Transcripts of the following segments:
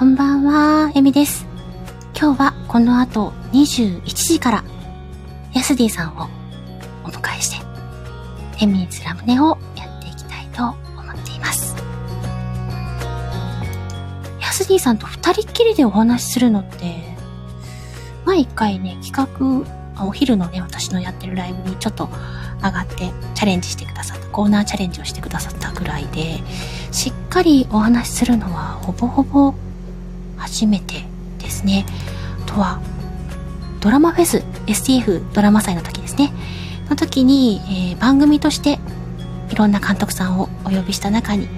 こんばんは、エミです。今日はこの後21時から、ヤスディさんをお迎えして、エミニツラムネをやっていきたいと思っています。ヤスディさんと二人っきりでお話しするのって、前一回ね、企画、お昼のね、私のやってるライブにちょっと上がってチャレンジしてくださった、コーナーチャレンジをしてくださったぐらいで、しっかりお話しするのはほぼほぼ初めてですね。あとは、ドラマフェス、STF ドラマ祭の時ですね。の時に、えー番組としていろんな監督さんをお呼びした中に、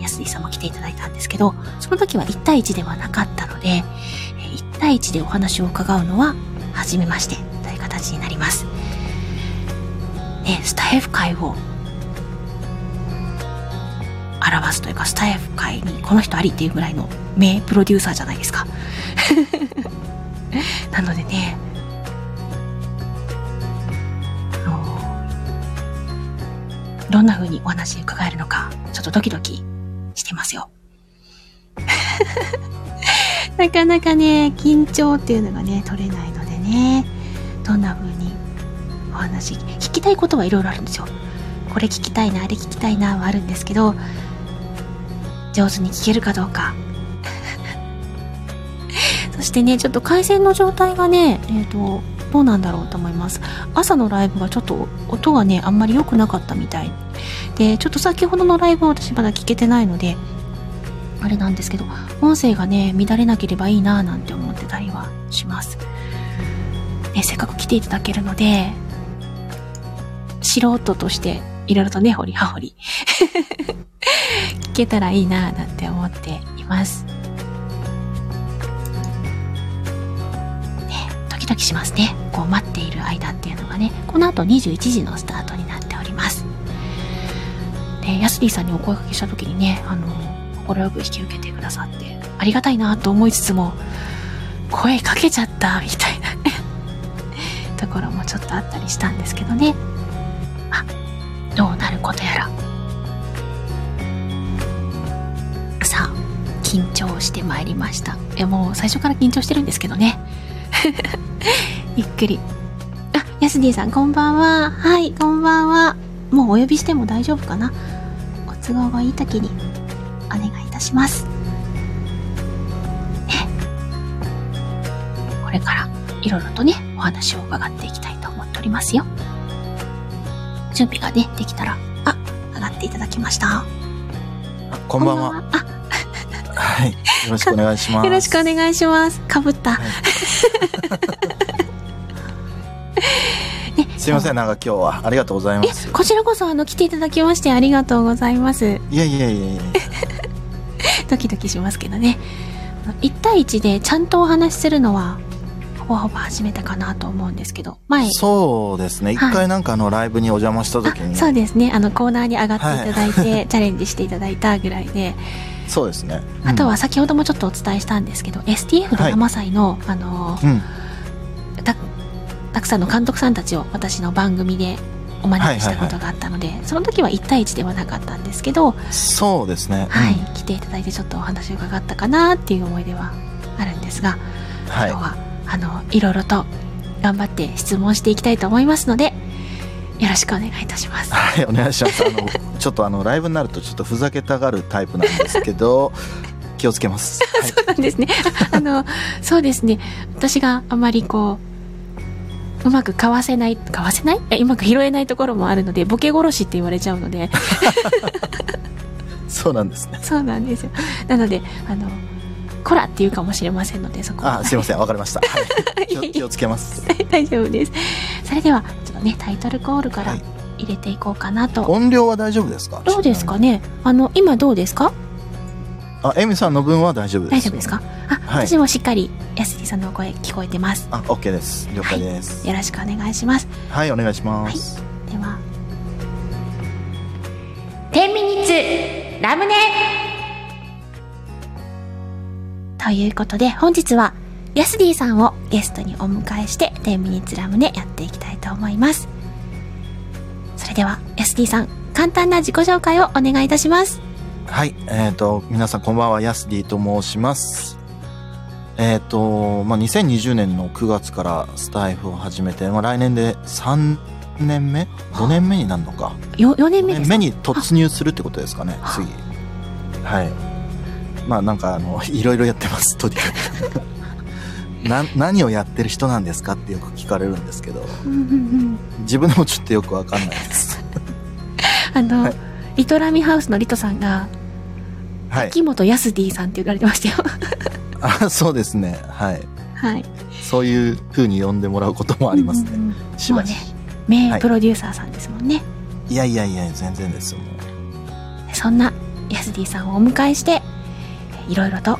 安井さんも来ていただいたんですけど、その時は1対1ではなかったので、1対1でお話を伺うのは初めましてという形になります。ね、スタイフ界を表すというか、スタイフ界にこの人ありっていうぐらいの名プロデューサーじゃないですか。なのでね、どんな風にお話伺えるのか、ちょっとドキドキしてますよ。なかなかね、緊張っていうのがね、取れないのでね、どんな風にお話、聞きたいことはいろいろあるんですよ。これ聞きたいな、あれ聞きたいなはあるんですけど、上手に聞けるかどうか。してね、ちょっと回線の状態がね、えっ、と、どうなんだろうと思います。朝のライブがちょっと音がね、あんまり良くなかったみたい。で、ちょっと先ほどのライブは私まだ聞けてないので、あれなんですけど、音声がね、乱れなければいいなぁなんて思ってたりはします。ね、せっかく来ていただけるので、素人として、いろいろとね、掘り葉掘り、聞けたらいいなぁなんて思っています。しますね。こう待っている間っていうのがね、この後21時のスタートになっております。で、ヤスリーさんにお声掛けした時にね、あの、快く引き受けてくださって、ありがたいなと思いつつも、声かけちゃった、みたいなね、ところもちょっとあったりしたんですけどね。あ、どうなることやら。さあ、緊張してまいりました。いや、もう最初から緊張してるんですけどね。ゆっくり。あ、ヤスディさん、こんばんは。はい、こんばんは。もうお呼びしても大丈夫かなご都合がいい時にお願いいたします。ね。これからいろいろとね、お話を伺っていきたいと思っておりますよ。準備がね、できたら、あ、上がっていただきました。あこんばんは。こんばんは。はい。よろしくお願いしまあ、す。よろしくお願いします。かぶった。ね すいません、なんか今日はありがとうございえます。、こちらこそあの来ていただきましてありがとうございます。いやいやいやいやドキドキしますけどね。1対1でちゃんとお話しするのは、ほぼほぼ初めてかなと思うんですけど、前、そうですね。一はい回なんかあのライブにお邪魔した時に、あそうですね、あのコーナーに上がっていただいて、チャレンジしていただいたぐらいで、そうですね。あとは先ほどもちょっとお伝えしたんですけど、STF ドラマ祭の、あのうん、うん。た、たくさんの監督さんたちを私の番組でお招きしたことがあったので、その時は1対1ではなかったんですけど、そうですね。はい、うん来ていただいてちょっとお話を伺ったかなっていう思い出はあるんですが、はい今日。はあのいろいろと頑張って質問していきたいと思いますのでよろしくお願いいたします。はい、お願いします。あの、ちょっとあの、ライブになるとちょっとふざけたがるタイプなんですけど、気をつけます。はいそうなんですね。あのそうですね。私があまりこううまくかわせないかわせない？えうまく拾えないところもあるのでボケ殺しって言われちゃうので そうなんですね。そうなんですよ。なのであのこらって言うかもしれませんのでそこはあ、すいません。わかりました。はい。気を気をつけます。大丈夫です。それではちょっとねタイトルコールからはい入れていこうかなと。音量は大丈夫ですか？どうですかね？あの今どうですか？あ、エミさんの分は大丈夫です。大丈夫ですか？あ、はい私もしっかり安木さんのお声聞こえてます。あ、OK です。了解です。よろしくお願いします。はい、お願いします。では。10ミニッツラムネということで本日はヤスディさんをゲストにお迎えして10ミニッツラムネやっていきたいと思います。それではヤスディさん簡単な自己紹介をお願いいたします。はい、えっ、と、皆さんこんばんは、ヤスディと申します。えっ、と、まあ、2020年の9月からスタイフを始めて、まあ、来年で3年目 ?5 年目になるのか。よ、4年目5ですか？年目に突入するってことですかね、あ次。はい。まあ、なんか、あの、いろいろやってます、とにかく。な、何をやってる人なんですかってよく聞かれるんですけど、自分でもちょっとよくわかんないです。あの、はいリトラミハウスのリトさんが、はい。秋元康 D さんって言われてましたよ。あ、そうですね。はい。はい。そういう風に呼んでもらうこともありますね。うんうんうんしばし。もうね名はいプロデューサーさんですもんね。いやいやいや、全然ですよ。もうそんなヤスディさんをお迎えして、いろいろと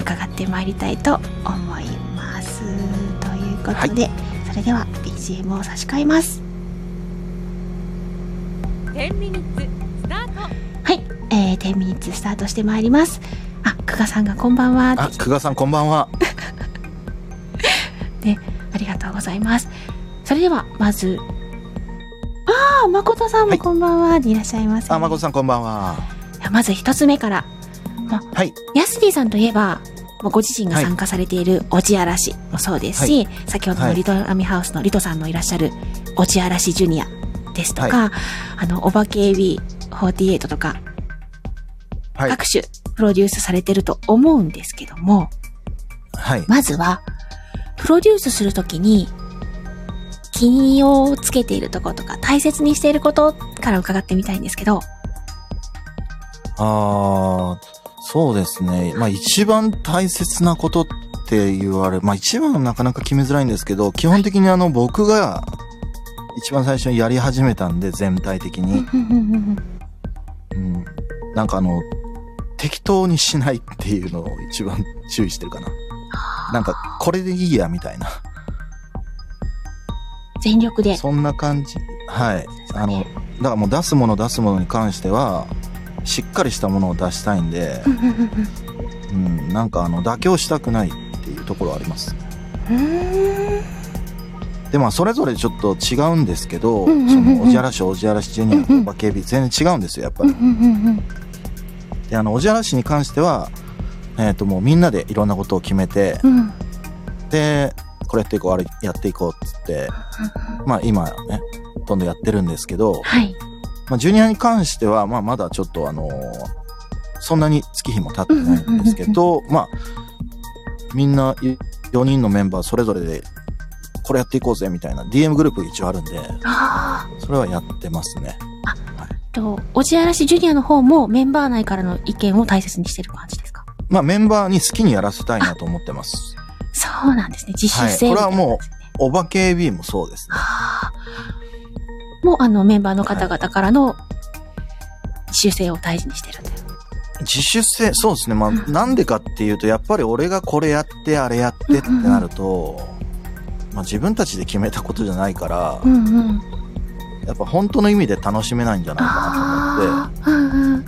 伺ってまいりたいと思います。ということで、それでは BGM を差し替えます。10ミニッツスタートはい、えー、10ミニッツスタートしてまいります。あ、久我さんがこんばんは。あ、久我さんこんばんは。ありがとうございます。それでは、まず、ああ、誠さんはいもこんばんは、でいらっしゃいませ。あ、まこさんこんばんはまず一つ目から、はい。ヤスディさんといえば、ご自身が参加されているオチアラシもそうですし、先ほどのリトアミハウスのリトさんのいらっしゃるオチアラシジュニアですとか、あの、オバケ AB48 とか、はい。各種プロデュースされてると思うんですけども、はい。まずは、プロデュースするときに、気をつけているところとか、大切にしていることから伺ってみたいんですけど、あー、そうですね。まあ一番大切なことって言われ、まあ一番はなかなか決めづらいんですけど、基本的にあの僕が一番最初にやり始めたんで、全体的に。うん。なんかあの、適当にしないっていうのを一番注意してるかな。なんか、これでいいや、みたいな。全力で。そんな感じ。はい。あの、だからもう出すもの出すものに関しては、しっかりしたものを出したいんで、うんなんかあの、妥協したくないっていうところはあります。で、まあ、それぞれちょっと違うんですけど、その、おじあらし、おじあらしジュニアとバケビ全然違うんですよ、やっぱり。で、あの、おじあらしに関しては、えっ、と、もうみんなでいろんなことを決めて、で、これやっていこう、あれやっていこうっつって、まあ、今ね、どんどんやってるんですけど、はい。まあ、ジュニアに関しては、まあ、まだちょっとあのーそんなに月日も経ってないんですけど、まあ、みんな4人のメンバーそれぞれで、これやっていこうぜみたいな DM グループが一応あるんで。それはやってますね。と、おじあらしジュニアの方もメンバー内からの意見を大切にしてる感じですか？まあ、メンバーに好きにやらせたいなと思ってます。そうなんですね。自主性はいこれはもうお化け AB もそうですね。もうあのメンバーの方々からの自主性を大事にしてるんだよ。自主性、そうですね。まあ、うんなんでかっていうと、やっぱり俺がこれやって、あれやってってなると、まあ自分たちで決めたことじゃないから、うんうん。やっぱ本当の意味で楽しめないんじゃないかなと思って、ああ。うんうん。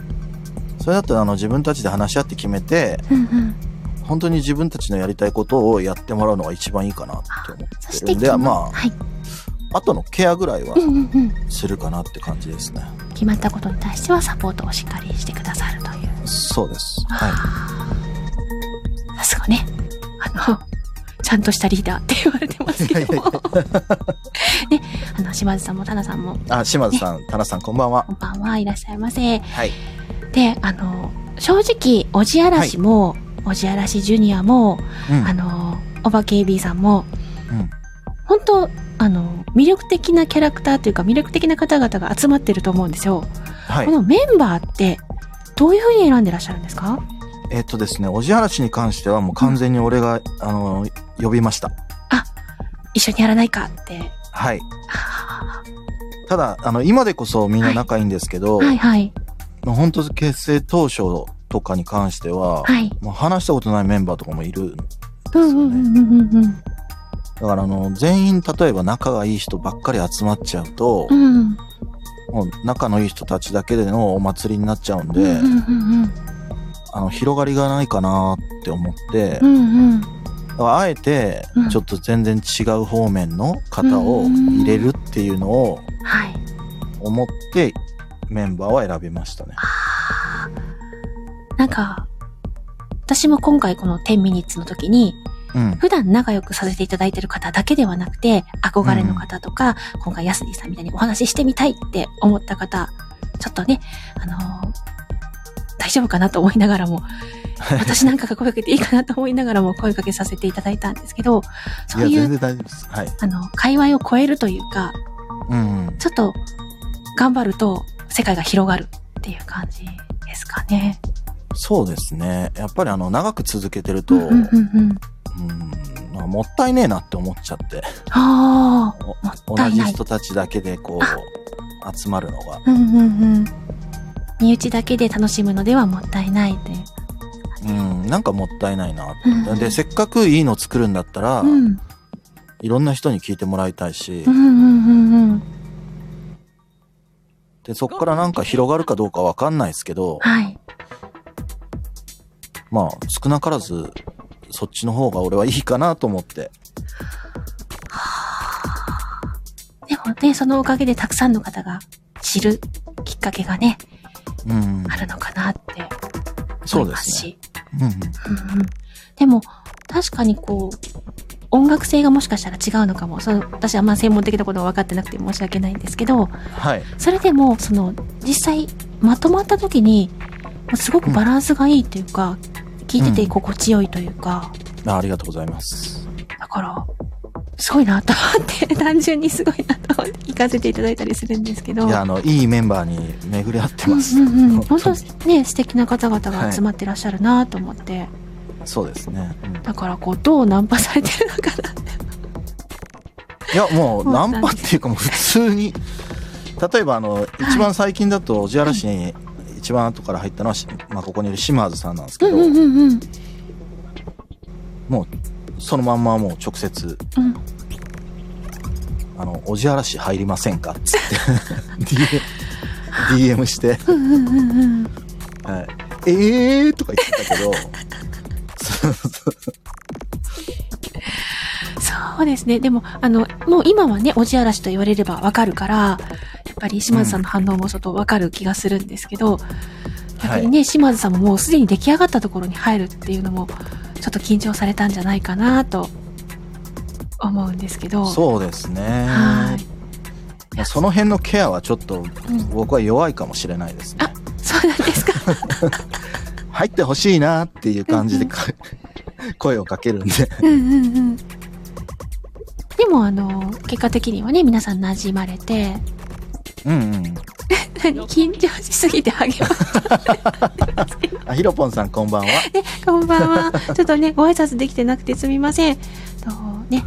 それだとあの自分たちで話し合って決めて、うんうん。本当に自分たちのやりたいことをやってもらうのが一番いいかなって思そっるんで、ままはい。あ、後のケアぐらいはうんうんうん。するかなって感じですね。決まったことに対してはサポートをしっかりしてくださるという。そうです。はい。さすがね。あの、ちゃんとしたリーダーって言われてますけども。ね、あの、島津さんもタナさんも、あ、島津さん、タナさんこんばんは。こんばんはいらっしゃいませ。はい。で、あの、正直、おじあらしも、おじあらしジュニアも、うん。あの、おばけ AB さんも、うん本当あの、魅力的なキャラクターというか、魅力的な方々が集まってると思うんですよ。はいこ。のメンバーって、どういうふうに選んでらっしゃるんですか？えっとですね、おじあらしに関してはもう完全に俺が、あの、呼びました。一緒にやらないかって。はい。あただ、あの、今でこそみんな仲いいんですけど、ーはいはい。もう本当結成当初とかに関しては、はい。もう話したことないメンバーとかもいるんですようんうんうんね。だからあの、全員例えば仲がいい人ばっかり集まっちゃうと、うん。うん。もう仲のいい人たちだけでのお祭りになっちゃうんで、うんうんうんあの、広がりがないかなって思って、うん。うんうん。だからあえてうん、ちょっと全然違う方面の方を入れるっていうのをはい。思って、メンバーは選びましたね。あなんか、私も今回この10ミニッツの時に、うん。普段仲良くさせていただいてる方だけではなくて、憧れの方とか、今回ヤスディさんみたいにお話ししてみたいって思った方、ちょっとね、あのー大丈夫かなと思いながらも、私なんかが声かけていいかなと思いながらも声かけさせていただいたんですけど、そいうや、いう。はい。あの、界隈を超えるというか、うんうん。ちょっと頑張ると世界が広がるっていう感じですかね。そうですね。やっぱりあの、長く続けてると、うんうんうんうん。うん、まあもったいねえなって思っちゃって。ああ、同じ人たちだけでこう、集まるのが。うんうんうん。身内だけで楽しむのではもったいないという。うん、なんかもったいないな。うんで、せっかくいいの作るんだったら、うん。いろんな人に聞いてもらいたいしう、んうんうんうん。で、そこからなんか広がるかどうかわかんないですけど、はい。まあ、少なからず、そっちの方が俺はいいかなと思って。でもね、そのおかげでたくさんの方が知るきっかけがね、うん。あるのかなってそ思いまし。うですすね。うんうん。うんうんでも、確かにこう、音楽性がもしかしたら違うのかも。その私はあんま専門的なことは分かってなくて申し訳ないんですけど、はい。それでも、その、実際、まとまった時に、すごくバランスがいいというか、聞いてて心地よいというか、あありがとうございます。だから、すごいなと思って、単純にすごいなと思って聞かせていただいたりするんですけど。いや、あの、いいメンバーに巡り合ってます。うんうんうん、本本当ね、素敵な方々が集まってらっしゃるなと思って、そうですね。うんだからこう、どうナンパされてるのかなって。いや、もう、ナンパっていうかもう普通に、例えばあの、一番最近だと、小嵐に一番後から入ったのは、しまあ、ここにいる島津さんなんですけど、うんうんうんうん。もう、そのまんまもう直接、うんあの、小じ嵐入りませんかっつって、DM, して。はい、えーとか言ってたけど、そうですね。でも、あの、もう今はね、おじ嵐と言われればわかるから、ぱり島津さんの反応もちょっとわかる気がするんですけど、やっぱりね、島津さんももうすでに出来上がったところに入るっていうのも、ちょっと緊張されたんじゃないかなと思うんですけど。そうですね。はい。まあその辺のケアはちょっとうん僕は弱いかもしれないですね。あそうなんですか。入ってほしいなっていう感じでか声をかけるんで。うんうんうん。でも、あの、結果的にはね、皆さん馴染まれて、うんうん。何緊張しすぎて励まあ、ひろぽんさんこんばんは。ね、こんばんは。ちょっとね、ご挨拶できてなくてすみません。と、ね、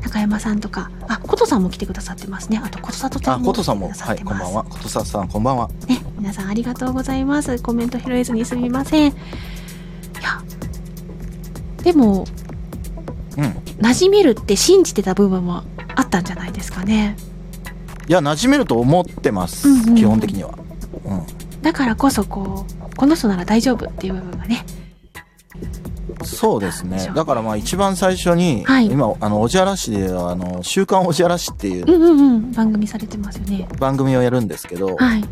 中山さんとか、あ、ことさんも来てくださってますね。あと、ことさとちゃあ、んもことさんも、はい。こんばんは。ことささん、こんばんは。ね、皆さんありがとうございます。コメント拾えずにすみません。いや、でも、うん。馴染めるって信じてた部分もあったんじゃないですかね。いや、馴染めると思ってます。うんうんうん基本的には。うん。だからこそ、こう、この人なら大丈夫っていう部分がね。そうですねだからまあ一番最初に、はい今、あの、おじあらしでは、あの、週刊おじあらしっていううんうんうん。番組されてますよね。番組をやるんですけど、はい。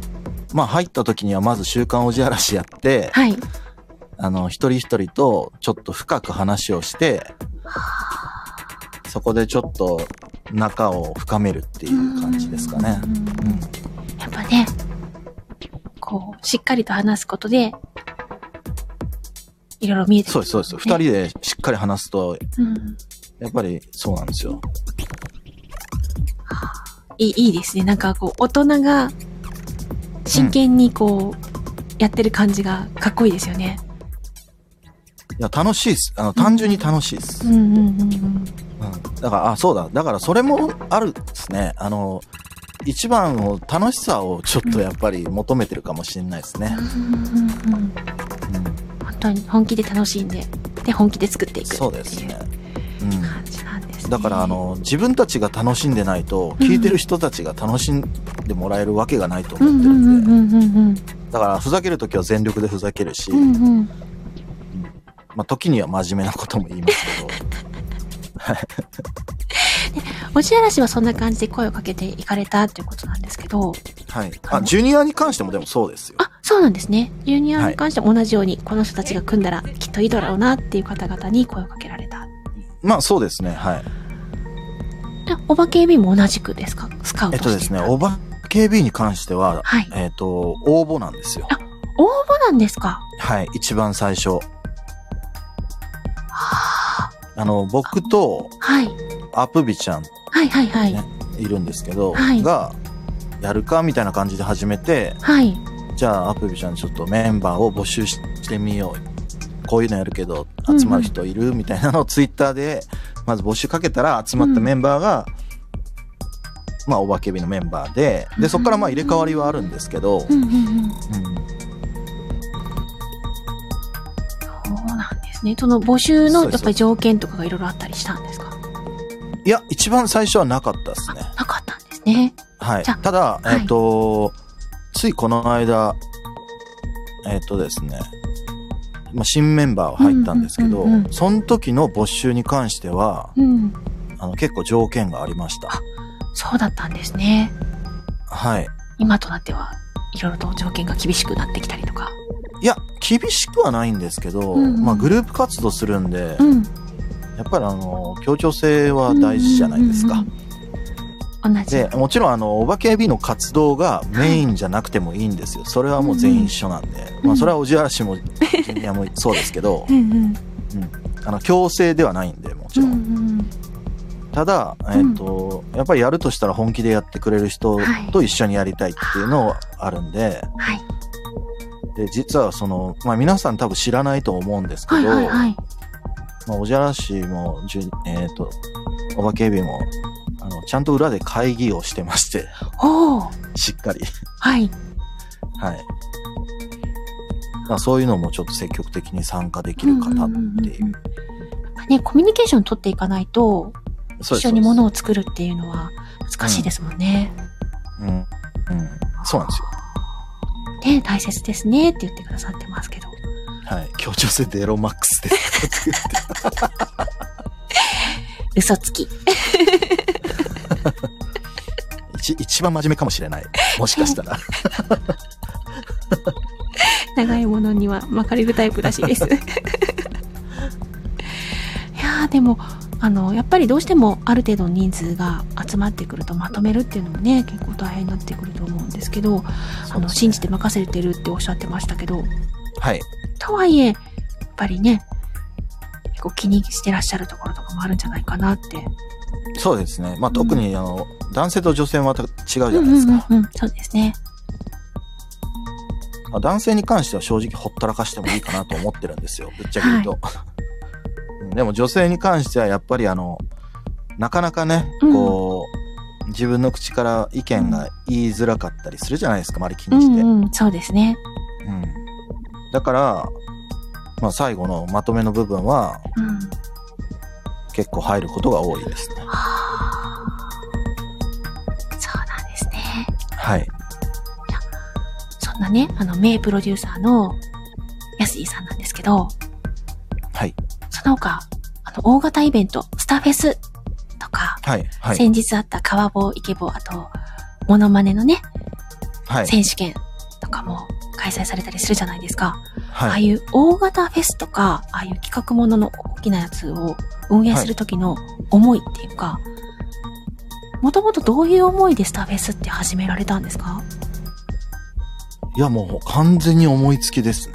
まあ入った時にはまず週刊おじあらしやって、はい。あの、一人一人とちょっと深く話をして、そこでちょっと仲を深めるっていう感じですかね。やっぱね、こう、しっかりと話すことで、いろいろ見えてくるそうです、そうです。二人でしっかり話すと、うん。やっぱりそうなんですよ。いい、いいですね。なんかこう、大人が、真剣にこう、やってる感じがかっこいいですよね。いや、楽しいです。あの、単純に楽しいです。うんうんうんうん。うん。だから、あ、そうだ。だからそれもあるですね。あの、一番を、楽しさをちょっとやっぱり求めてるかもしれないですね。うんうんうんうんうん。本当に本気で楽しんで、で、本気で作っていくっていうそうですね。うん。感じなんですね。だからあ、の自分たちが楽しんでないとうん聞いてる人たちが楽しんでもらえるわけがないと思ってるんで、だからふざけるときは全力でふざけるし、うん。うんうん。まあ時には真面目なことも言いますけおじあらしはそんな感じで声をかけていかれたっていうことなんですけど、ど、はい。あ、ジュニアに関してもでもそうですよ。あ、そうなんですね。ジュニアに関しても同じように、この人たちが組んだらきっといいだろうなっていう方々に声をかけられた。まあそうですね、はい。でおばけ AB も同じくですか？スカウトしてえっとですね、おば KB に関しては、はい。えっと、応募なんですよ。応募なんですか？はい、一番最初。はあの、僕とあはい。アプビちゃんはいはいはい。ねいるんですけど、はいが、やるかみたいな感じで始めて、はい。じゃあアプビちゃんちょっとメンバーを募集してみよう。こういうのやるけど、集まる人いるみたいなのをツイッターで、まず募集かけたら集まったメンバーが、まあ、おばけびのメンバーで、で、そこからまあ入れ替わりはあるんですけど、うんうんですね。その募集のやっぱり条件とかがいろいろあったりしたんですか？いや、一番最初はなかったですね。なかったんですね。はい。じゃあただ、はいえっ、と、ついこの間、えっ、とですね、まあ、新メンバーは入ったんですけど、その時の募集に関しては、うん。あの結構条件がありました。そうだったんですね。はい。今となってはいろいろと条件が厳しくなってきたりとか。いや、厳しくはないんですけど、うんうんまあグループ活動するんで、うん。やっぱりあの、協調性は大事じゃないですか。うんうんうん同じ。で、もちろんあの、お化けエビの活動がメインじゃなくてもいいんですよ。それはもう全員一緒なんで。まあそれはおじあらしも、ジュニアもそうですけど う、んうん。あの、強制ではないんで、もちうんろ。うんん。ただ、えっ、と、やっぱりやるとしたら本気でやってくれる人はいと一緒にやりたいっていうのはあるんで、はい。で、実はその、まあ皆さん多分知らないと思うんですけはいど、はいはい。まあ、おじゃらしも、じゅえっ、と、おばけエビも、あの、ちゃんと裏で会議をしてまして。しっかり。はい。はい。まあ、そういうのもちょっと積極的に参加できる方ってうんうんうんいううん。ね、コミュニケーション取っていかないと、一緒に物を作るっていうのは難しいですもんね。うん。うん。そうなんですよ。ね、大切ですねって言ってくださってますけど。はい。協調性ゼロマックスです。嘘つき。一一番真面目かもしれない。もしかしたら。長いものには巻かれるタイプらしいです。いやーでも、あの、やっぱりどうしてもある程度の人数が集まってくるとまとめるっていうのもね、結構大変になってくると思うんですけど、あの、信じて任せてるっておっしゃってましたけど、はい。とはいえ、やっぱりね、結構気にしてらっしゃるところとかもあるんじゃないかなって。そうですね。まあ、特に、あの、男性と女性はまた違うじゃうなんいですか。うんうんうん、そうですね。まあ男性に関しては正直ほったらかしてもいいかなと思ってるんですよ。ぶっちゃけ言うと。うんでも女性に関してはやっぱりあの、なかなかね、うんこう、自分の口から意見が言いづらかったりするじゃないですか、周り気うにして。んうん、そうですね。うんだから、まあ最後のまとめの部分はうん。結構入ることが多いですね。はあ。そうなんですね。はい。そんなね、あの、名プロデューサーの安井さんなんですけど、はい。その他、あの、大型イベント、スターフェスはい。はい。先日あった川棒、イケボ、あと、モノマネのね、はい。選手権とかも開催されたりするじゃないですか。ああはい。いう大型フェスとか、ああいう企画ものの大きなやつを運営するときの思いっていうか、もともとどういう思いでスターフェスって始められたんですか？いやもう完全に思いつきですね。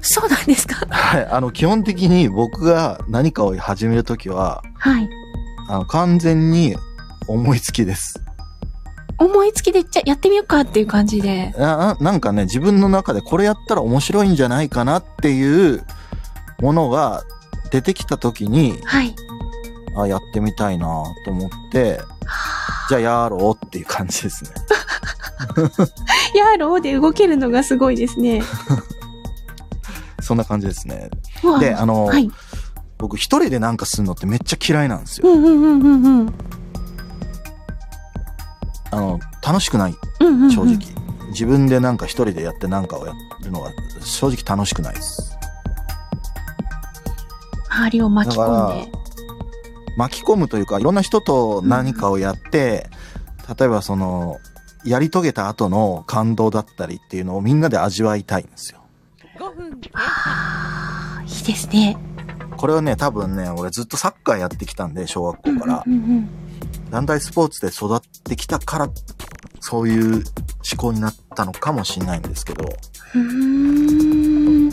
そうなんですか？はい。あの、基本的に僕が何かを始めるときは、はい。あの、完全に思いつきです。思いつきでじゃあやってみようかっていう感じで。ななんかね、自分の中でこれやったら面白いんじゃないかなっていうものが出てきたときに、はい。あ、やってみたいなと思って、じゃあやろうっていう感じですね。やろうで動けるのがすごいですね。そんな感じですね。で、あの、はい。僕一人でなんかするのってめっちゃ嫌いなんですよ。うんうんうんうんうん。あの、楽しくない、うんうんうん正直。自分でなんか一人でやってなんかをやるのは正直楽しくないです。周りを巻き込んで。巻き込むというか、いろんな人と何かをやって、例えばその、やり遂げた後の感動だったりっていうのをみんなで味わいたいんですよ。5分ああ、いいですね。これはね、多分ね、俺ずっとサッカーやってきたんで、小学校からう。んうん団体スポーツで育ってきたから、そういう思考になったのかもしれないんですけど。うん。うーん。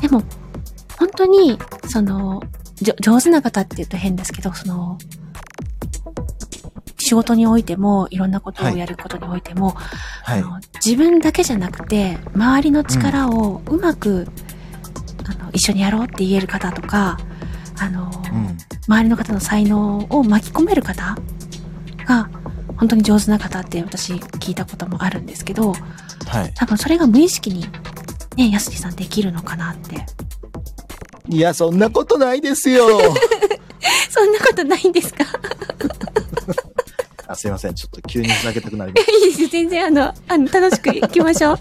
でも、本当に、その、上手な方って言うと変ですけど、その、仕事においても、いろんなことをやることにおいても、はいあ。の自分だけじゃなくて、周りの力をうまく、あの、一緒にやろうって言える方とか、あの、うん。周りの方の才能を巻き込める方が、本当に上手な方って私聞いたこともあるんですけど、はい。多分それが無意識に、ね、安地さんできるのかなって。いや、そんなことないですよ。そんなことないんですか？あすいません。ちょっと急にふざけたくなりまし いいですよ。全然あの、あの、楽しく行きましょう。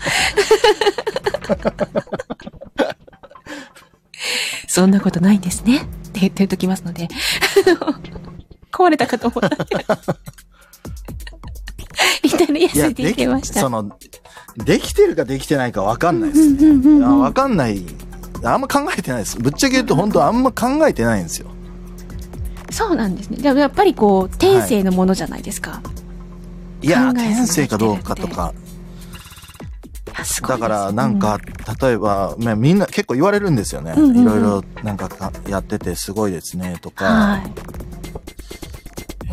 そんなことないんですね。って言っておきますので。壊れたかと思った。みたいなた。いや、安でいけました。その、できてるかできてないかわかんないですうんね。わかんない。あんま考えてないです。ぶっちゃけ言うと本当あんま考えてないんですよ。そうなんですね。でもやっぱりこう、天性のものじゃないですか。いや、考えずに天性かどうかとか。だから、なんか、例えば、まあみんな結構言われるんですよね。うんうんうんいろいろ、なんかかやっててすごいですね、とか。はい。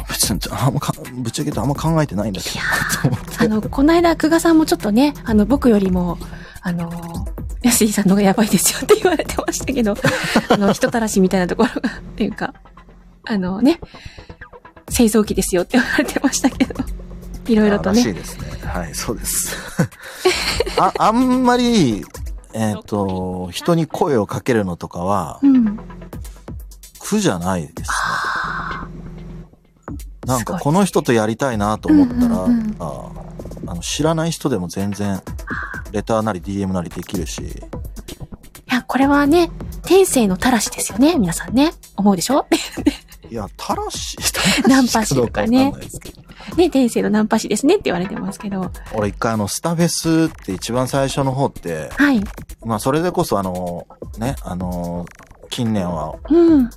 別に、あんまか、ぶっちゃけとあんま考えてないんだけどなと思って。あの、この間、久我さんもちょっとね、あの、僕よりも、あの、安井さんの方がやばいですよって言われてましたけど、あの、人たらしみたいなところが、っていうか、あのね、製造機ですよって言われてましたけど、いろいろとらしいね。ですね。はい、そうです。あ、あんまり、えっ、と、人に声をかけるのとかはう、ん。苦じゃないですね。なんか、この人とやりたいなと思ったら、うんうんうんああの知らない人でも全然、レターなり DM なりできるし、いや、これはね、天性のたらしですよね、皆さんね。思うでしょ？いや、たらし、たらしかどうかわかんないですけどね、天性のナンパ師ですねって言われてますけど。俺一回あの、スタフェスって一番最初の方って、はい。まあそれでこそあの、ね、あの、近年はうん。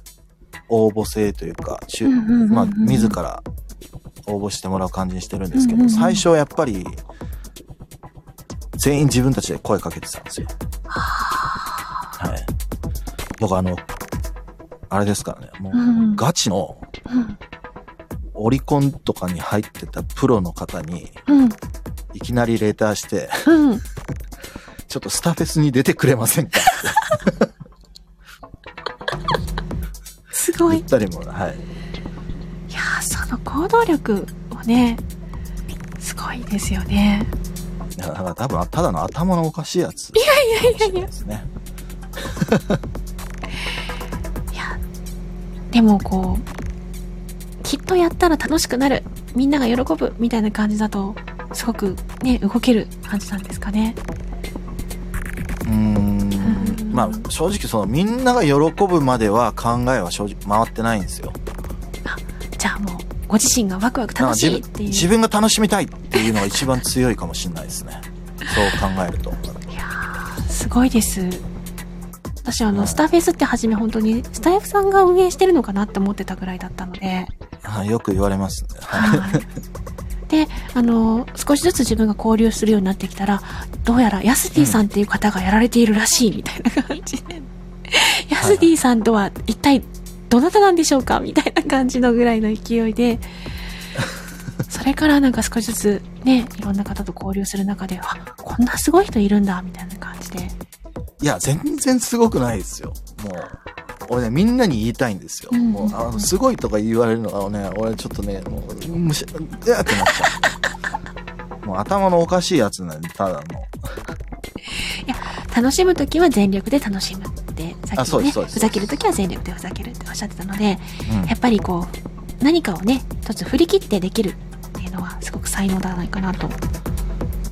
応募制というか、まあ自ら応募してもらう感じにしてるんですけど、うんうんうん最初はやっぱり、全員自分たちで声かけてたんですよ。はい。僕あの、あれですからね、もう、うんガチのうん。オリコンとかに入ってたプロの方に、うん。いきなりレターして、うん。ちょっとスタフェスに出てくれませんか？すごい言っ。たりも、はい。いやーその行動力をね、すごいですよね。だから多分、ただの頭のおかしいやつ。いやいやいやいや。ですね。いや、でもこう、とやったら楽しくなる、みんなが喜ぶみたいな感じだと、すごくね、動ける感じなんですかね。うーん。まあ、正直その、みんなが喜ぶまでは考えは正直回ってないんですよ。じゃあもう、ご自身がワクワク楽しいっていう。自分が楽しみたいっていうのが一番強いかもしれないですね。そう考えると。いやーすごいです。私あの、はいスターフェスって初め本当に、スタイフさんが運営してるのかなって思ってたぐらいだったので、はい、よく言われますね。はい。はい。で、あの、少しずつ自分が交流するようになってきたら、どうやらヤスディさんっていう方がやられているらしいみたいな感じで、ヤスディさんとは一体どなたなんでしょうかみたいな感じのぐらいの勢いで、それからなんか少しずつね、いろんな方と交流する中で、あ、こんなすごい人いるんだ、みたいな感じで。いや、全然すごくないですよ。もう、俺ね、みんなに言いたいんですよ。うんもう、あの、すごいとか言われるのがね、俺ちょっとね、もう、むし、うわってなっちゃう。もう頭のおかしいやつなんで、ただの。楽しむときは全力で楽しむって、さあっきもね、ふざけるときは全力でふざけるっておっしゃってたので、うんやっぱりこう、何かをね、一つ振り切ってできるっていうのはすごく才能ではないかなと。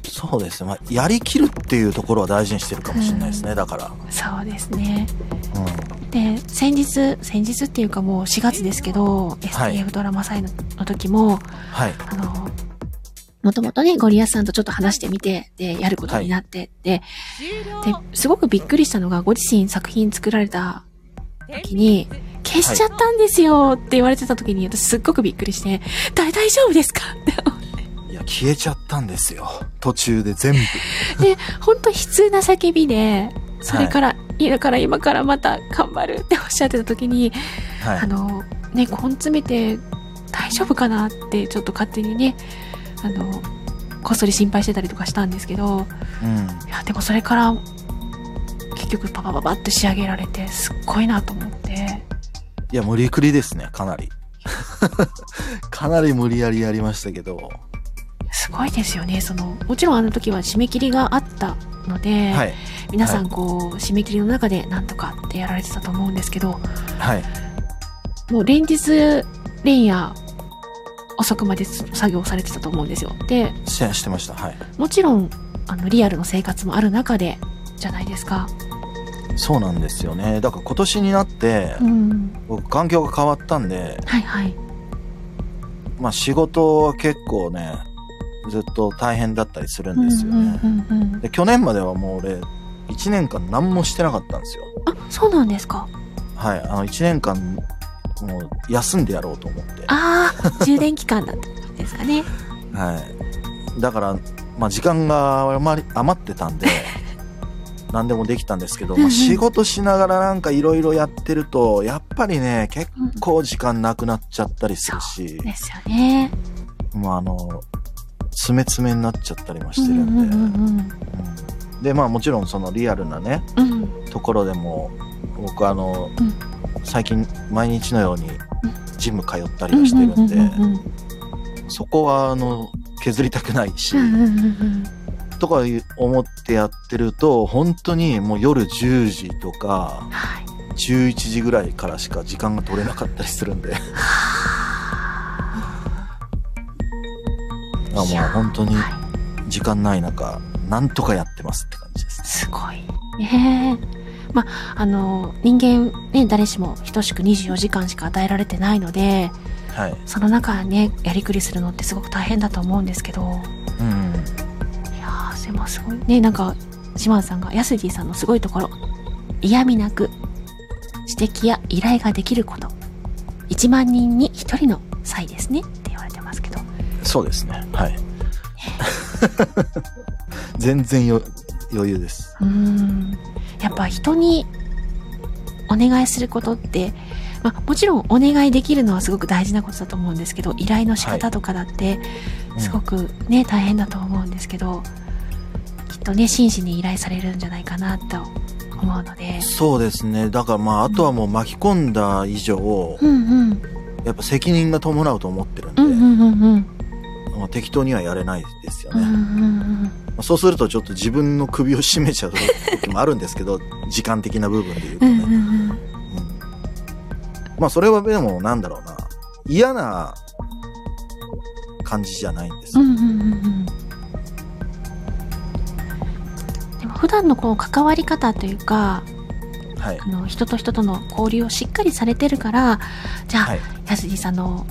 そうですね。まあ、やりきるっていうところは大事にしてるかもしれないですね、だから。そうですね。うん。で、先日、先日っていうかもう4月ですけど、はい STF ドラマ祭のの時も、はい。あの、もともとね、ゴリアスさんとちょっと話してみて、で、やることになって、で、で、すごくびっくりしたのが、ご自身作品作られた時に、消しちゃったんですよって言われてた時に、私すっごくびっくりして、大大丈夫ですかって思って。いや、消えちゃったんですよ。途中で全部。で、ほんと悲痛な叫びで、それから、い、やだから今からまた頑張るっておっしゃってた時に、はい。あの、ね、根詰めて大丈夫かなってちょっと勝手にね、あの、こっそり心配してたりとかしたんですけど、うん。いや、でもそれから、結局パパパパって仕上げられて、すっごいなと思って、いや、無理くりですね、かなり。かなり無理やりやりましたけど。すごいですよね。その、もちろんあの時は締め切りがあったので、はい。皆さんこう、締め切りの中でなんとかってやられてたと思うんですけど、はい。もう連日、連夜、遅くまで作業されてたと思うんですよ。で、シェアしてました。はい。もちろん、あの、リアルの生活もある中で、じゃないですか。そうなんですよね。だから今年になってう、ん。僕環境が変わったんで、はいはい。まあ仕事は結構ね、ずっと大変だったりするんですよね。うんうんうんうん。で、去年まではもう俺、1年間何もしてなかったんですよ。あ、そうなんですか。はい。あの、1年間、もう休んでやろうと思って。ああ、充電期間だったんですかね。はい。だから、まあ時間が余り余ってたんで、何でもできたんですけど、うんうんまあ、仕事しながらなんかいろいろやってると、やっぱりね、結構時間なくなっちゃったりするし、ですよね。まああの、詰め詰めになっちゃったりもしてるんで、んうんうんで、まあもちろんそのリアルなね、うん。うん。ところでも、僕あの、うん。最近毎日のようにジム通ったりはしてるんで、うんうんうんそこはあの、削りたくないし、うんうんうんうん。とか思ってやってると、本当にもう夜10時とか、はい。11時ぐらいからしか時間が取れなかったりするんで、あもう本当には時間ない中、なんとかやってますって感じですい。。すごい。ねえ。まあ、あの、人間ね、誰しも等しく24時間しか与えられてないので、はい。その中ね、やりくりするのってすごく大変だと思うんですけど、うん。いやー、でもすごい。ね、なんか、島津さんが、ヤスディさんのすごいところ、嫌味なく、指摘や依頼ができること、1万人に1人の際ですねそうですね。はい。全然よ余裕です。うーん。やっぱ人にお願いすることって、まあもちろんお願いできるのはすごく大事なことだと思うんですけど、依頼の仕方とかだってうんすごくね、大変だと思うんですけど、きっとね、真摯に依頼されるんじゃないかなと思うので。そうですね。だからまあ、あとはもう巻き込んだ以上、うんうん。やっぱ責任が伴うと思ってるんで、うんうんうんうん。まあ適当にはやれないですよね。まあそうするとちょっと自分の首を絞めちゃう時もあるんですけど、時間的な部分で言うとね。まあそれはでもなんだろうな。嫌な感じじゃないんですよ。うんうんうんうん。でも普段のこう関わり方というか、はいあ。の人と人との交流をしっかりされてるから、じゃあ、はい。やすじさんの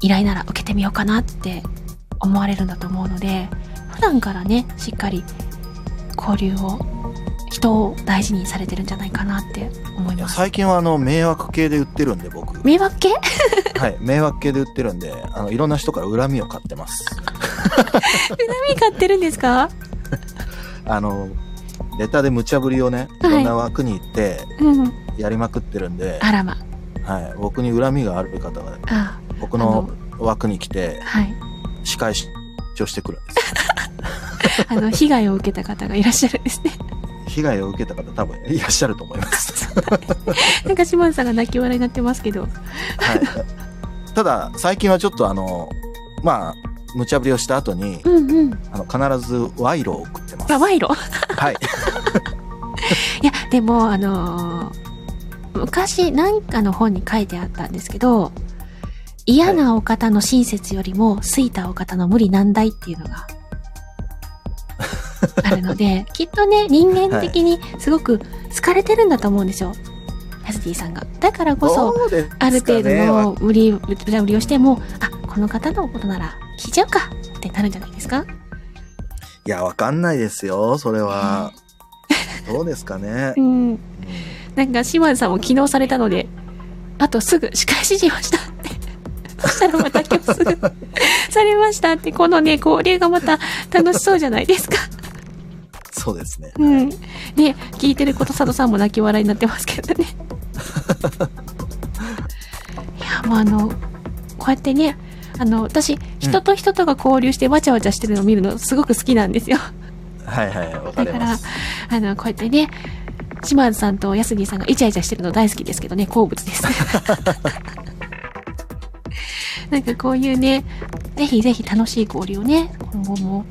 依頼なら受けてみようかなって思われるんだと思うので、普段からね、しっかり交流を、人を大事にされてるんじゃないかなって思います。最近はあの迷惑系で売ってるんで僕。迷惑系？はい。迷惑系で売ってるんで、あの、いろんな人から恨みを買ってます。何買ってるんですか？あの、レターで無茶ぶりをね、いはいろんな枠に行ってうん。やりまくってるんで、あらま。はい。僕に恨みがある方が、あ僕の枠に来て、はい。仕返しをしてくるんですよ。あの、被害を受けた方がいらっしゃるんですね。被害を受けた方多分いらっしゃると思います。なんか島津さんが泣き笑いになってますけど。はい。ただ、最近はちょっとあの、まあ、無茶ぶりをした後に、うんうん。あの、必ず賄賂を送ってます。あ、賄賂？はい。いや、でも、あのー昔なんかの本に書いてあったんですけど、嫌なお方の親切よりも、好いたお方の無理難題っていうのが、あるので、きっとね、人間的にすごく好かれてるんだと思うんですよ。ヤスディさんが。だからこそ、ねある程度の無理、無茶ぶりをしても、あ、この方のことなら聞いちゃうかってなるんじゃないですか？いや、わかんないですよ、それは。どうですかね う。ん。うんなんか、島津さんも昨日されたので、あとすぐ仕返ししました。そしたらまた今日すぐされましたって、このね、交流がまた楽しそうじゃないですか。そうですね。うん。ね、聞いてること佐渡さんも泣き笑いになってますけどね。いや、もうあの、こうやってね、あの、私、人と人とが交流してわちゃわちゃしてるのを見るのすごく好きなんですよ。はいはい、わかだからります。、あの、こうやってね、島津さんと安木さんがイチャイチャしてるの大好きですけどね、好物です。なんかこういうね、ぜひぜひ楽しい交流をね、今後も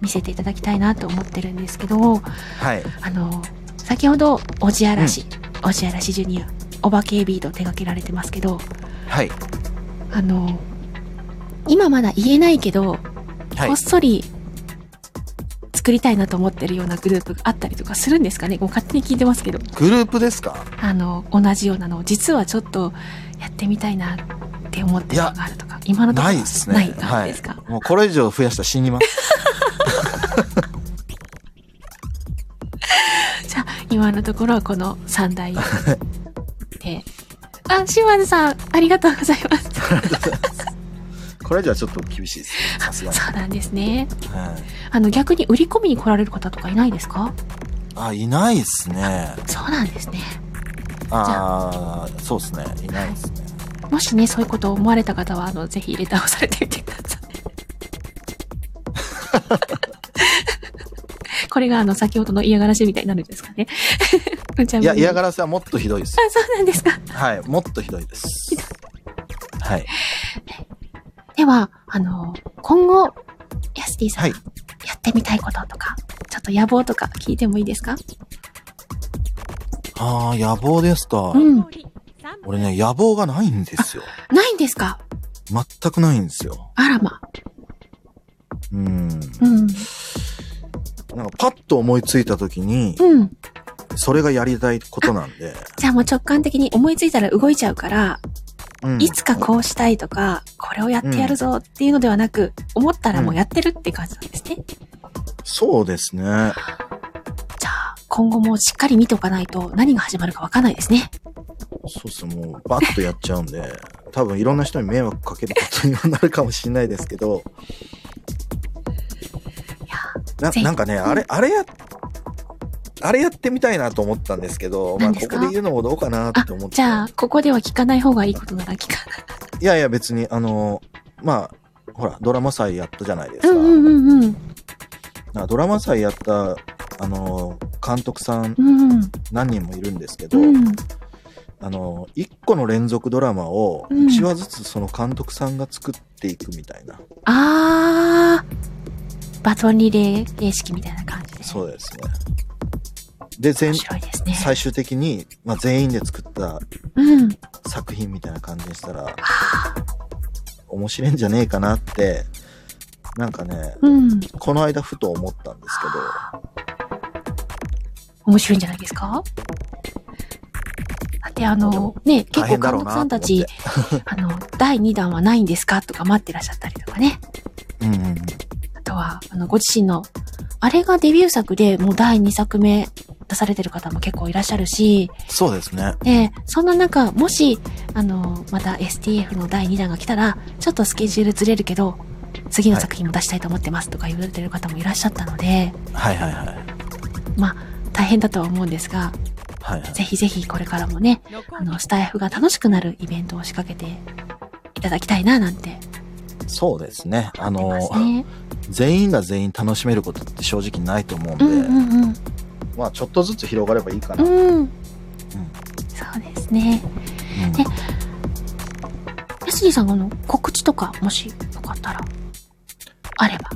見せていただきたいなと思ってるんですけど、はい。あの、先ほど、おじあらし、おじあらしジュニア、お化けビート手掛けられてますけど、はい。あの、今まだ言えないけど、はいこっ。そり作りたいなと思ってるようなグループがあったりとかするんですかね？もう勝手に聞いてますけど。グループですか？あの、同じようなのを実はちょっとやってみたいなって思ってるのがあるとか、今のところはないですね。ないですか、はい。もうこれ以上増やしたら死にます。じゃあ、今のところはこの3台で。あ、島津さん、ありがとうございます。これ以上はちょっと厳しいですね。そうなんですね。はい。あの、逆に売り込みに来られる方とかいないですか？あ、いないですね。そうなんですね。ああ、そうですね。いないですね。もしね、そういうことを思われた方は、あの、ぜひレターをされてみてください。これが、あの、先ほどの嫌がらせみたいになるんですかね。いや、嫌がららせはもっとひどいです。あ、そうなんですか。はい。もっとひどいです。はい。では、あの、今後、ヤスティさん、はいやってみたいこととか、ちょっと野望とか聞いてもいいですか？ああ、野望ですか。うん俺ね、野望がないんですよ。ないんですか？全くないんですよ。あらま。うん。うん。なんかパッと思いついた時に、うん。それがやりたいことなんで、じゃあもう直感的に思いついたら動いちゃうから、うんいつかこうしたいとか、これをやってやるぞっていうのではなく、思ったらもうやってるって感じなんですね。そうですね。今後もしっかり見ておかないと何が始まるかわかんないですね。そうっす、もうバッとやっちゃうんで、多分いろんな人に迷惑かけることにはなるかもしれないですけど、いやななんかね、あれ、あれや、あれやってみたいなと思ったんですけど、まあ、ここで言うのもどうかなあって思っ、て。じゃあ、ここでは聞かない方がいいことなら聞かいやいや、別に、あの、まあ、ほら、ドラマ祭やったじゃないですか。ない。うんうんうんうん。なドラマ祭やった、あの、監督さんうん何人もいるんですけど、うん。あの、一個の連続ドラマを、うん一話ずつその監督さんが作っていくみたいな。あー、バトンリレー形式みたいな感じで。そうですね。で、全ね。最終的に、まあ、全員で作ったうん。作品みたいな感じにしたら、あ面白いんじゃねえかなって、なんかね、ーうん。この間ふと思ったんです面白いんじゃないですか？だってあの、ね、結構監督さんたち、あの、第2弾はないんですか？とか待ってらっしゃったりとかね。うんうん。あとは、あの、ご自身の、あれがデビュー作でもう第2作目出されてる方も結構いらっしゃるし、そうですね。で、そんな中、もし、あの、また STF の第2弾が来たら、ちょっとスケジュールずれるけど、次の作品も出したいと思ってますとか言われてる方もいらっしゃったので、はいはいはい。まあ、大変だとは思うんですが、はいはい。ぜひぜひこれからもね、あの、スタイフが楽しくなるイベントを仕掛けていただきたいな、なんてそうですね。あのね。全員が全員楽しめることって正直ないと思うんで、うんうんまあちょっとずつ広がればいいかな。うん。うんうん。そうですね。うんでヤスジさんの、告知とか、もしよかったら、あれば。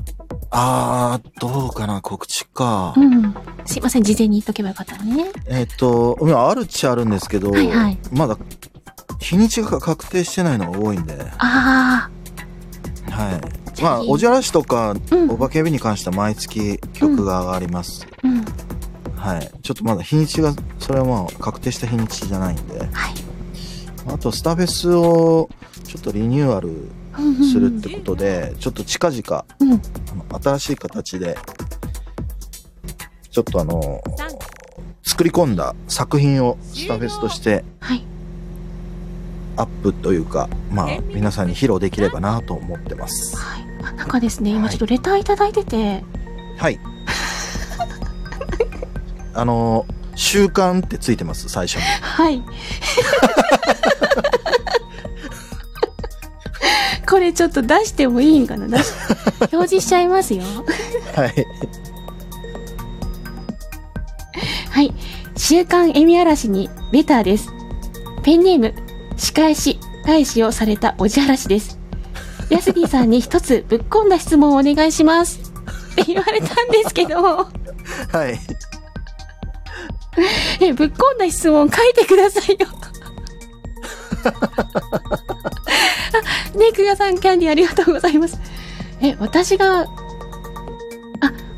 あー、どうかな、告知か。うん。すいません、事前に言っとけばよかったね。えっ、と、あるっちゃあるんですけど、はいはいまだ日にちが確定してないのが多いんで、はい。あまあ、おじゃらしとか、あ、うん。お化け日に関しては毎月曲が上がります。うん。はい。ちょっとまだ日にちが、それはまあ確定した日にちじゃないんで、はい。あと、スタフェスをちょっとリニューアルするってことで、ちょっと近々、うん。新しい形で、ちょっとあの、三作り込んだ作品をスタフェスとしてはい。アップというか、まあ、皆さんに披露できればなと思ってます。はい。あなんかですね、今はいちょっとレターいただいてて、はい。あの、習慣ってついてます、最初に。はい。これちょっと出してもいいんかな？出し表示しちゃいますよ。はい。はい。週刊エミ嵐にレターです。ペンネーム、仕返し、返しをされたおじあらしです。ヤスディさんに一つぶっ込んだ質問をお願いします。って言われたんですけど、はい。え、ぶっ込んだ質問書いてくださいよ。あ、ねくがさん、キャンディーありがとうございます。え、私が、あ、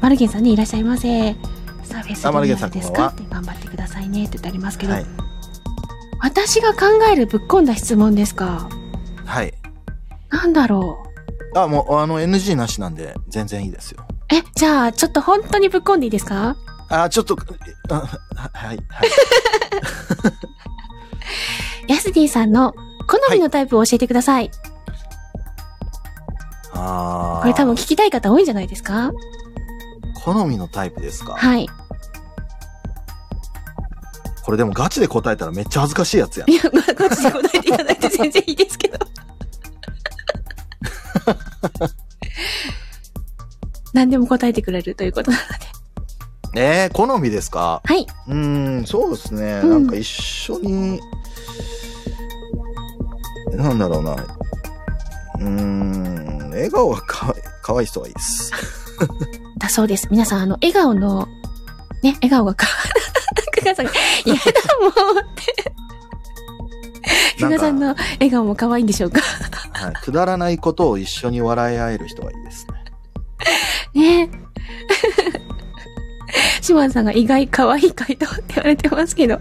マルゲンさんね、いらっしゃいませ。サーフェスですか？って頑張ってくださいねって言ってありますけど、はい。私が考えるぶっ込んだ質問ですか？はい。なんだろう？あ、もう、あの、NG なしなんで、全然いいですよ。え、じゃあ、ちょっと本当にぶっ込んでいいですか？あ、ちょっと、あははい、はい。ヤスディさんの好みのタイプを教えてください。あーこれ多分聞きたい方多いんじゃないですか？好みのタイプですか？はい。これでもガチで答えたらめっちゃ恥ずかしいやつやんい。や、まあ、こっちで答えていただいて全然いいですけど。何でも答えてくれるということなので。えー、好みですか？はい。うーん、そうですね。うんなんか一緒に、なんだろうな。うーん、笑顔がかわいかわいい人がいいです。だそうです。皆さん、あの、笑顔の、ね、笑顔がか、くがさんが、やだもんって。くがさんの笑顔も可愛いんでしょうか？はい、くだらないことを一緒に笑い合える人がいいですねね。島田さんが意外可愛い回答って言われてますけど。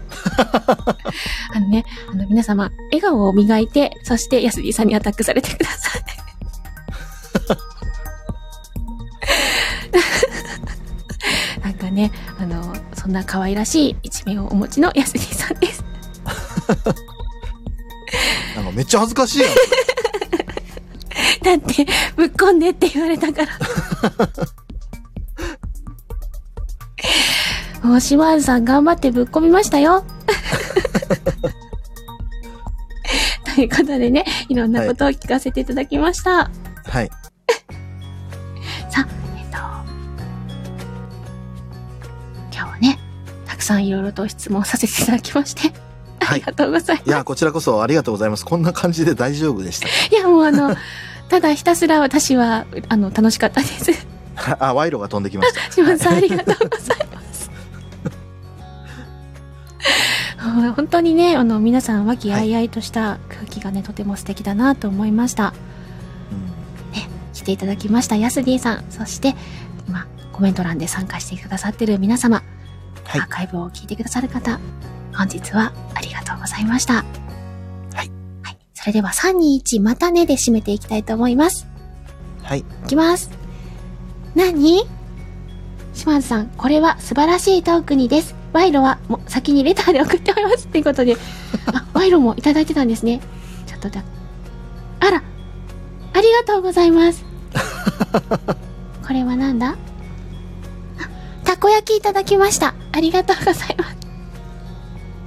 あのね、あの皆様、笑顔を磨いて、そして安井さんにアタックされてください。なんかね、あの、そんな可愛らしい一面をお持ちの安井さんです。なんかめっちゃ恥ずかしいやん。だって、ぶっこんでって言われたから。もう、島津さん頑張ってぶっ込みましたよ。ということでね、いろんなことを聞かせていただきました。はい。さあ、さんいろいろと質問させていただきまして、あはいりがとうございます。いや、こちらこそありがとうございます。こんな感じで大丈夫でした。いや、もうあの、ただひたすら私は、あの、楽しかったです。あ、賄賂が飛んできました。島津さん、ありがとうございます。あ 本当にね、あの、皆さん、和気あいあいとした空気がね、とても素敵だなと思いました。うん来ていただきました、ヤスディさん。そして、今、コメント欄で参加してくださってる皆様、はいアーカイブを聞いてくださる方、本日はありがとうございました。はい。はい。それでは、3、2、1、またねで締めていきたいと思います。はい。いきます。何？島津さん、これは素晴らしいトークにです。賄賂はもう先にレターで送っております。っていうことで、あ、賄賂もいただいてたんですね。ちょっとだ。あら、ありがとうございます。これはなんだ？あ、たこ焼きいただきました。ありがとうございます。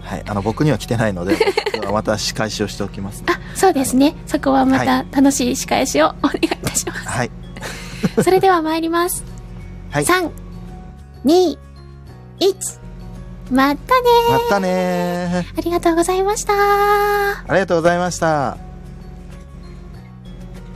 はい。あの、僕には来てないので、また仕返しをしておきます。あ、そうですね。そこはまた楽しい仕返しをお願いいたします。はい。それでは参ります。はい。3、2、1。またねまたねー。ありがとうございました。ありがとうございました。